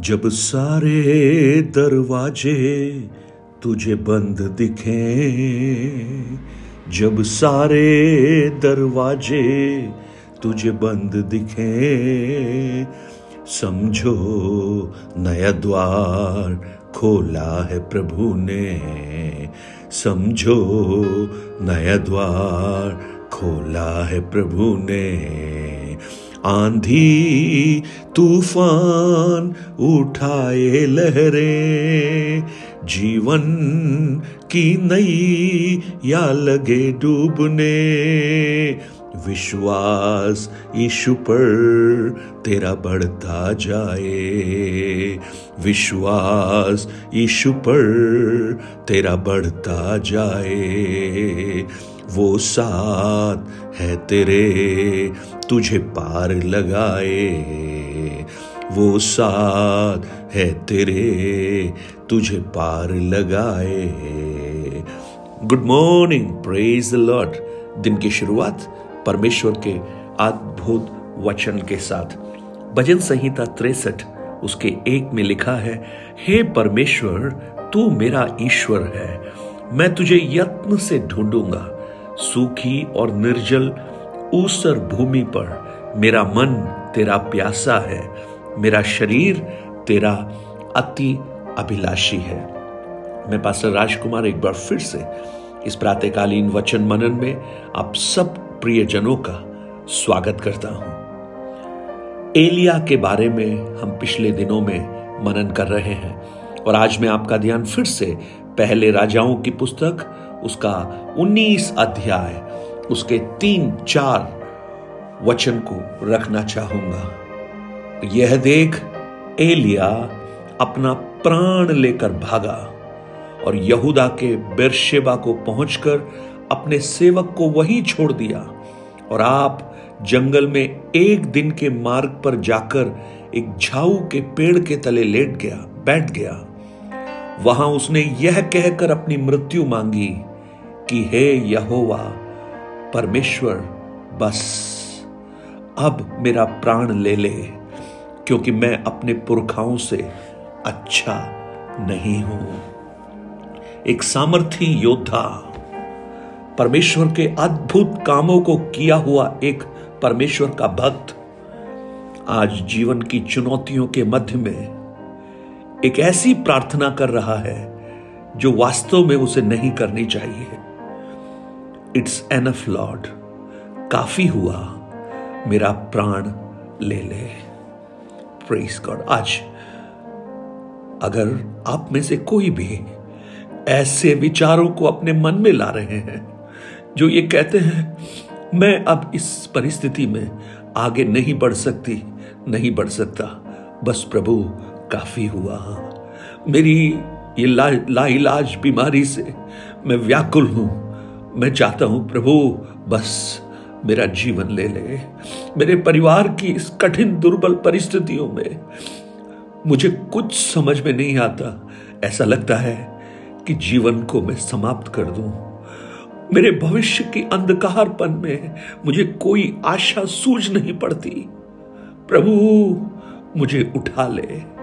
जब सारे दरवाजे तुझे बंद दिखें, जब सारे दरवाजे तुझे बंद दिखें, समझो नया द्वार खोला है प्रभु ने, समझो नया द्वार खोला है प्रभु ने। आंधी तूफ़ान उठाए लहरें, जीवन की नई या लगे डूबने। विश्वास यीशु पर तेरा बढ़ता जाए। विश्वास यीशु पर तेरा बढ़ता जाए। वो साथ है तेरे तुझे पार लगाए। वो साथ है तेरे, तुझे पार लगाए। Good morning praise the lord दिन की शुरुआत परमेश्वर के अद्भुत वचन के साथ। भजन संहिता तिरसठ, उसके एक में लिखा है, हे परमेश्वर, तू मेरा ईश्वर है। मैं तुझे यत्न से ढूंढूँगा। सूखी और निर्जल ऊसर भूमि पर मेरा मन तेरा प्यासा है, मेरा शरीर तेरा अति अभिलाषी है। मैं पास्टर राजकुमार एक बार फिर से इस प्रातकालीन वचन मनन में आप सब प्रियजनों का स्वागत करता हूँ। एलिया के बारे में हम पिछले दिनों में मनन कर रहे हैं और आज मैं आपका ध्यान फिर से पहले राजाओं की पुस्तक, उसका 19 अध्याय उसके तीन चार वचन को रखना चाहूँगा। यह देख एलिया अपना प्राण लेकर भागा और यहूदा के बेरशेबा को पहुंचकर अपने सेवक को वहीं छोड़ दिया और आप जंगल में एक दिन के मार्ग पर जाकर एक झाऊ के पेड़ के तले लेट गया, बैठ गया। वहाँ उसने यह कहकर अपनी मृत्यु मांगी कि हे यहोवा परमेश्वर, बस। अब मेरा प्राण ले ले, क्योंकि मैं अपने पुरखाओं से अच्छा नहीं हूँ। एक सामर्थी योद्धा, परमेश्वर के अद्भुत कामों को किया हुआ एक परमेश्वर का भक्त, आज जीवन की चुनौतियों के मध्य में एक ऐसी प्रार्थना कर रहा है, जो वास्तव में उसे नहीं करनी चाहिए। इट्स एनफ लॉर्ड काफ़ी हुआ मेरा प्राण ले ले। प्रेस गॉड आज अगर आप में से कोई भी ऐसे विचारों को अपने मन में ला रहे हैं जो ये कहते हैं मैं अब इस परिस्थिति में आगे नहीं बढ़ सकती नहीं बढ़ सकता। बस प्रभु काफ़ी हुआ। मेरी ये ला, लाइलाज बीमारी से मैं व्याकुल हूँ। मैं चाहता हूँ, प्रभु, बस मेरा जीवन ले ले। मेरे परिवार की इस कठिन, दुर्बल परिस्थितियों में मुझे कुछ समझ में नहीं आता। ऐसा लगता है कि जीवन को मैं समाप्त कर दूँ। मेरे भविष्य की अंधकारपन में मुझे कोई आशा सूझ नहीं पड़ती। प्रभु, मुझे उठा ले।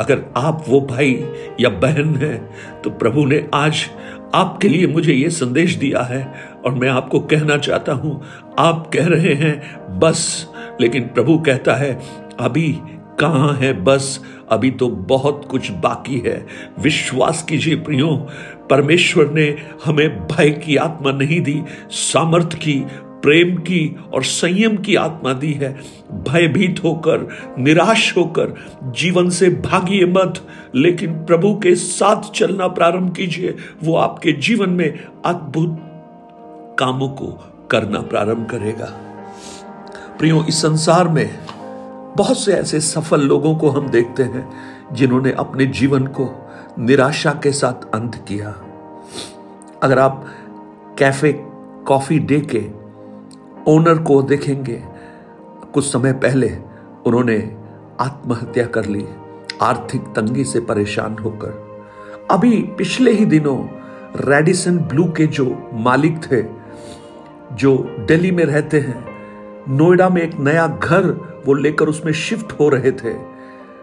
अगर आप वो भाई या बहन हैं तो प्रभु ने आज आपके लिए मुझे ये संदेश दिया है और मैं आपको कहना चाहता हूँ। आप कह रहे हैं, बस। लेकिन प्रभु कहता है, अभी कहाँ है बस? अभी तो बहुत कुछ बाकी है। विश्वास कीजिए प्रियो, परमेश्वर ने हमें भय की आत्मा नहीं दी, सामर्थ की प्रेम की और संयम की आत्मा दी है। भयभीत होकर, निराश होकर, जीवन से भागिए मत, लेकिन प्रभु के साथ चलना प्रारंभ कीजिए। वो आपके जीवन में अद्भुत कामों को करना प्रारंभ करेगा। प्रियो, इस संसार में बहुत से ऐसे सफल लोगों को हम देखते हैं, जिन्होंने अपने जीवन को निराशा के साथ अंत किया। अगर आप कैफ़े कॉफ़ी डे के ओनर को देखेंगे। कुछ समय पहले उन्होंने आत्महत्या कर ली, आर्थिक तंगी से परेशान होकर। अभी पिछले ही दिनों रेडिसन ब्लू के जो मालिक थे, जो दिल्ली में रहते हैं, नोएडा में एक नया घर वो लेकर उसमें शिफ्ट हो रहे थे।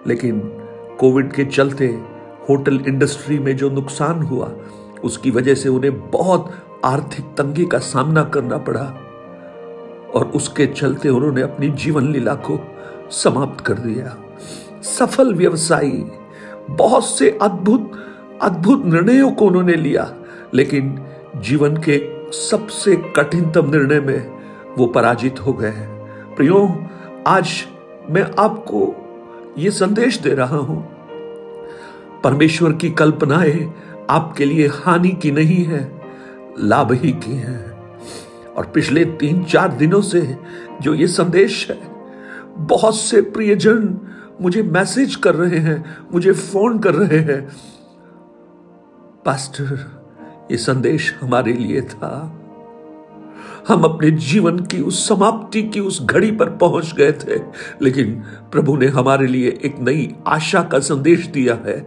लेकिन कोविड के चलते होटल इंडस्ट्री में जो नुकसान हुआ, उसकी वजह से उन्हें बहुत आर्थिक तंगी का सामना करना पड़ा। और उसके चलते उन्होंने अपनी जीवन लीला को समाप्त कर दिया। सफल व्यवसायी, बहुत से अद्भुत अद्भुत निर्णयों को उन्होंने लिया, लेकिन जीवन के सबसे कठिनतम निर्णय में वो पराजित हो गए हैं। प्रियो, आज मैं आपको ये संदेश दे रहा हूँ, परमेश्वर की कल्पनाएँ आपके लिए हानि की नहीं है, लाभ ही की है। और पिछले तीन चार दिनों से जो ये संदेश है, बहुत से प्रियजन मुझे मैसेज कर रहे हैं, मुझे फ़ोन कर रहे हैं। पास्टर, ये संदेश हमारे लिए था। हम अपने जीवन की उस समाप्ति की उस घड़ी पर पहुँच गए थे, लेकिन प्रभु ने हमारे लिए एक नई आशा का संदेश दिया है।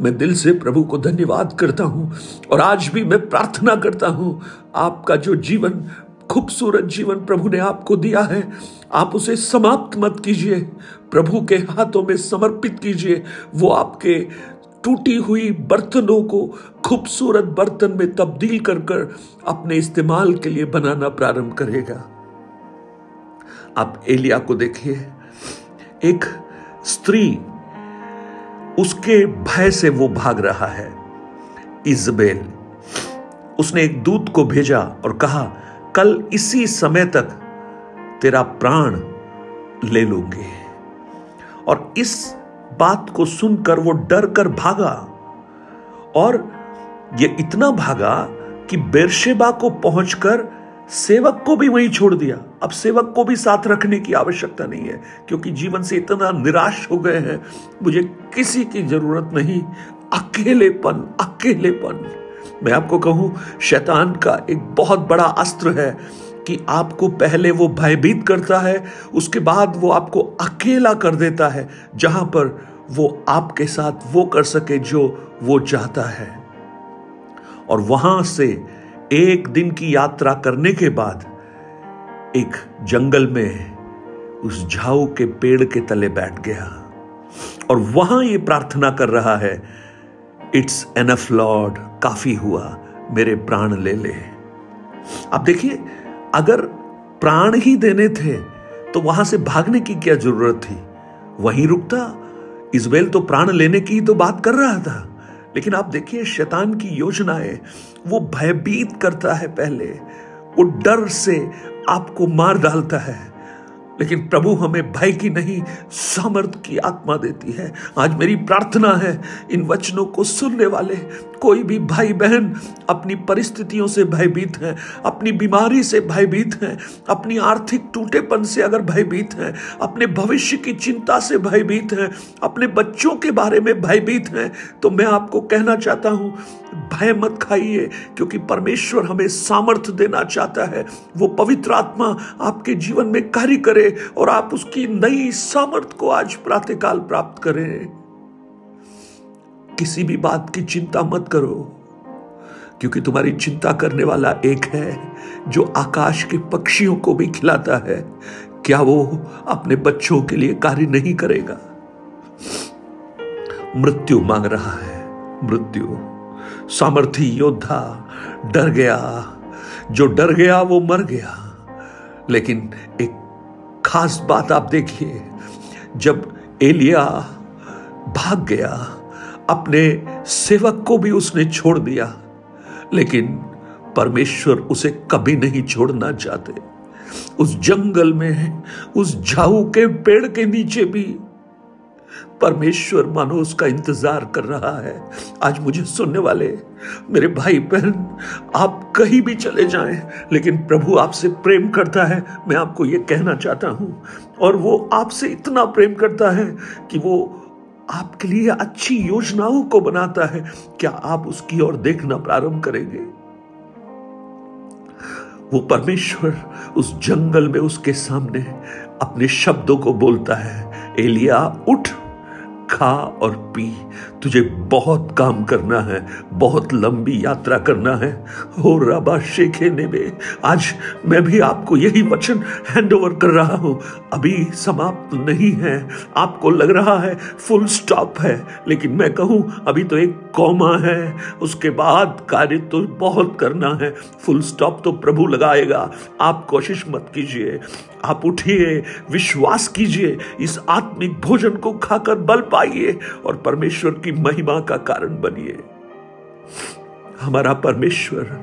मैं दिल से प्रभु को धन्यवाद करता हूँ और आज भी मैं प्रार्थना करता हूँ, आपका जो जीवन खूबसूरत जीवन प्रभु ने आपको दिया है। आप उसे समाप्त मत कीजिए। प्रभु के हाथों में समर्पित कीजिए। वो आपके टूटी हुई बर्तनों को खूबसूरत बर्तन में तब्दील कर कर अपने इस्तेमाल के लिए बनाना प्रारंभ करेगा। आप एलिया को देखिए। एक स्त्री, उसके भय से वो भाग रहा है। इजबेल, उसने एक दूत को भेजा और कहा कल इसी समय तक तेरा प्राण ले लूँगे। और इस बात को सुनकर वो डर कर भागा। और ये इतना भागा कि बेरशेबा को पहुंचकर सेवक को भी वहीं छोड़ दिया। अब सेवक को भी साथ रखने की आवश्यकता नहीं है, क्योंकि जीवन से इतना निराश हो गए हैं। मुझे किसी की ज़रूरत नहीं। अकेलेपन अकेलेपन। मैं आपको कहूँ, शैतान का एक बहुत बड़ा अस्त्र है कि आपको पहले वो भयभीत करता है, उसके बाद वो आपको अकेला कर देता है, जहाँ पर वो आपके साथ वो कर सके जो वो चाहता है। और वहाँ से एक दिन की यात्रा करने के बाद एक जंगल में उस झाऊ के पेड़ के तले बैठ गया। और वहाँ ये प्रार्थना कर रहा है इट्स एनफ लॉर्ड, काफ़ी हुआ, मेरे प्राण ले ले। आप देखिए, अगर प्राण ही देने थे तो वहाँ से भागने की क्या ज़रूरत थी? वहीं रुकता, इजबेल तो प्राण लेने की तो बात कर रहा था। लेकिन आप देखिए, शैतान की योजनाएँ, वो भयभीत करता है पहले, वो डर से आपको मार डालता है। लेकिन प्रभु हमें भय की नहीं, सामर्थ की आत्मा देती है। आज मेरी प्रार्थना है, इन वचनों को सुनने वाले, कोई भी भाई बहन अपनी परिस्थितियों से भयभीत हैं, अपनी बीमारी से भयभीत हैं, अपनी आर्थिक टूटेपन से अगर भयभीत हैं, अपने भविष्य की चिंता से भयभीत हैं, अपने बच्चों के बारे में भयभीत हैं तो मैं आपको कहना चाहता हूँ भय मत खाइए, क्योंकि परमेश्वर हमें सामर्थ्य देना चाहता है। वो पवित्र आत्मा आपके जीवन में कार्य करे और आप उसकी नई सामर्थ्य को आज प्रातःकाल प्राप्त करें। किसी भी बात की चिंता मत करो, क्योंकि तुम्हारी चिंता करने वाला एक है जो आकाश के पक्षियों को भी खिलाता है। क्या वो अपने बच्चों के लिए कार्य नहीं करेगा? मृत्यु मांग रहा है, मृत्यु। सामर्थी योद्धा डर गया। जो डर गया, वो मर गया। लेकिन एक खास बात आप देखिए, जब एलिया भाग गया, अपने सेवक को भी उसने छोड़ दिया, लेकिन परमेश्वर उसे कभी नहीं छोड़ना चाहते। उस जंगल में उस झाऊ के पेड़ के नीचे भी परमेश्वर मानो उसका इंतज़ार कर रहा है। आज मुझे सुनने वाले, मेरे भाई बहन, आप कहीं भी चले जाएँ, लेकिन प्रभु आपसे प्रेम करता है। मैं आपको ये कहना चाहता हूँ, और वो आपसे इतना प्रेम करता है कि वो आपके लिए अच्छी योजनाओं को बनाता है। क्या आप उसकी ओर देखना प्रारंभ करेंगे? वो परमेश्वर उस जंगल में उसके सामने अपने शब्दों को बोलता है, एलिया, उठ। खा और पी। तुझे बहुत काम करना है, बहुत लंबी यात्रा करना है। हो रबा शेखे ने में आज मैं भी आपको यही वचन हैंड ओवर कर रहा हूँ। अभी समाप्त नहीं है। आपको लग रहा है फुल स्टॉप है, लेकिन मैं कहूँ, अभी तो एक कौमा है। उसके बाद कार्य तो बहुत करना है। फुल स्टॉप तो प्रभु लगाएगा। आप कोशिश मत कीजिए। आप उठिए, विश्वास कीजिए। इस आत्मिक भोजन को खाकर बल पाइए और परमेश्वर की महिमा का कारण बनिए। हमारा परमेश्वर,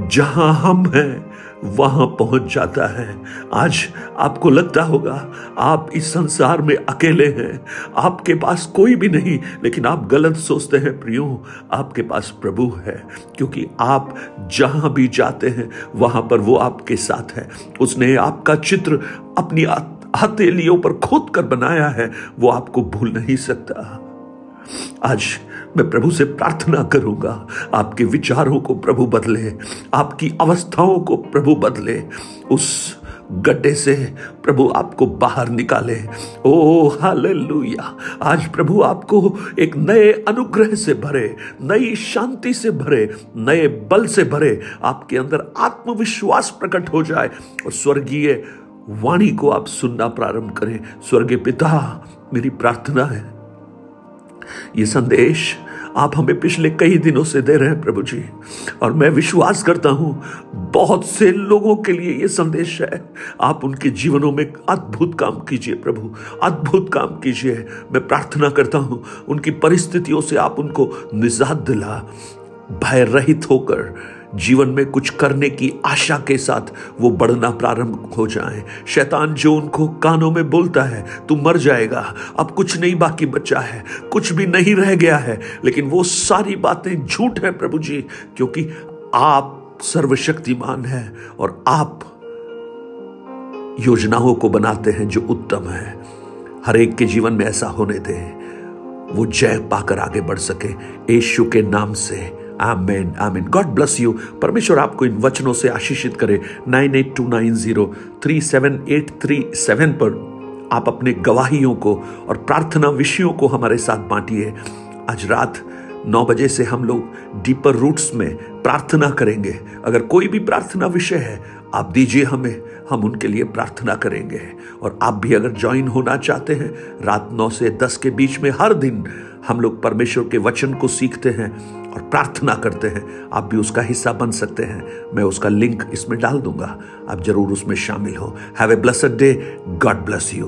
जहाँ हम हैं, वहाँ पहुँच जाता है। आज आपको लगता होगा, आप इस संसार में अकेले हैं। आपके पास कोई भी नहीं, लेकिन आप गलत सोचते हैं, प्रियो, आपके पास प्रभु है। क्योंकि आप जहाँ भी जाते हैं, वहाँ पर वो आपके साथ है। उसने आपका चित्र अपनी हथेलियों पर खोद कर बनाया है, वो आपको भूल नहीं सकता। आज मैं प्रभु से प्रार्थना करूँगा, आपके विचारों को प्रभु बदले, आपकी अवस्थाओं को प्रभु बदले, उस गड्ढे से प्रभु आपको बाहर निकाले। ओ, हालेलुया! आज प्रभु आपको एक नए अनुग्रह से भरे, नई शांति से भरे, नए बल से भरे, आपके अंदर आत्मविश्वास प्रकट हो जाए और स्वर्गीय वाणी को आप सुनना प्रारंभ करें। स्वर्गीय पिता, मेरी प्रार्थना है। ये संदेश आप हमें पिछले कई दिनों से दे रहे हैं प्रभु जी, और मैं विश्वास करता हूँ, बहुत से लोगों के लिए यह संदेश है। आप उनके जीवनों में अद्भुत काम कीजिए प्रभु, अद्भुत काम कीजिए। मैं प्रार्थना करता हूँ, उनकी परिस्थितियों से आप उनको निजात दिला। भय रहित होकर जीवन में कुछ करने की आशा के साथ वो बढ़ना प्रारंभ हो जाए। शैतान जो उनको कानों में बोलता है, तू मर जाएगा, अब कुछ नहीं बाकी बचा है, कुछ भी नहीं रह गया है। लेकिन वो सारी बातें झूठ है प्रभु जी, क्योंकि आप सर्वशक्तिमान है और आप योजनाओं को बनाते हैं जो उत्तम है। हर एक के जीवन में ऐसा होने दे, वो जय पाकर आगे बढ़ सके। यीशु के नाम से amen amen God bless you परमेश्वर आपको इन वचनों से आशीषित करे nine eight two nine zero three seven eight three seven पर आप अपने गवाहियों को और प्रार्थना विषयों को हमारे साथ बांटिए आज रात नौ बजे से हम लोग डीपर रूट्स में प्रार्थना करेंगे अगर कोई भी प्रार्थना विषय है आप दीजिए हमें हम उनके लिए प्रार्थना करेंगे और आप भी अगर ज्वाइन होना चाहते हैं रात नौ से दस के बीच में हर दिन हम लोग परमेश्वर के वचन को सीखते हैं और प्रार्थना करते हैं। आप भी उसका हिस्सा बन सकते हैं। मैं उसका लिंक इसमें डाल दूँगा। आप ज़रूर उसमें शामिल हो। Have a blessed day God bless you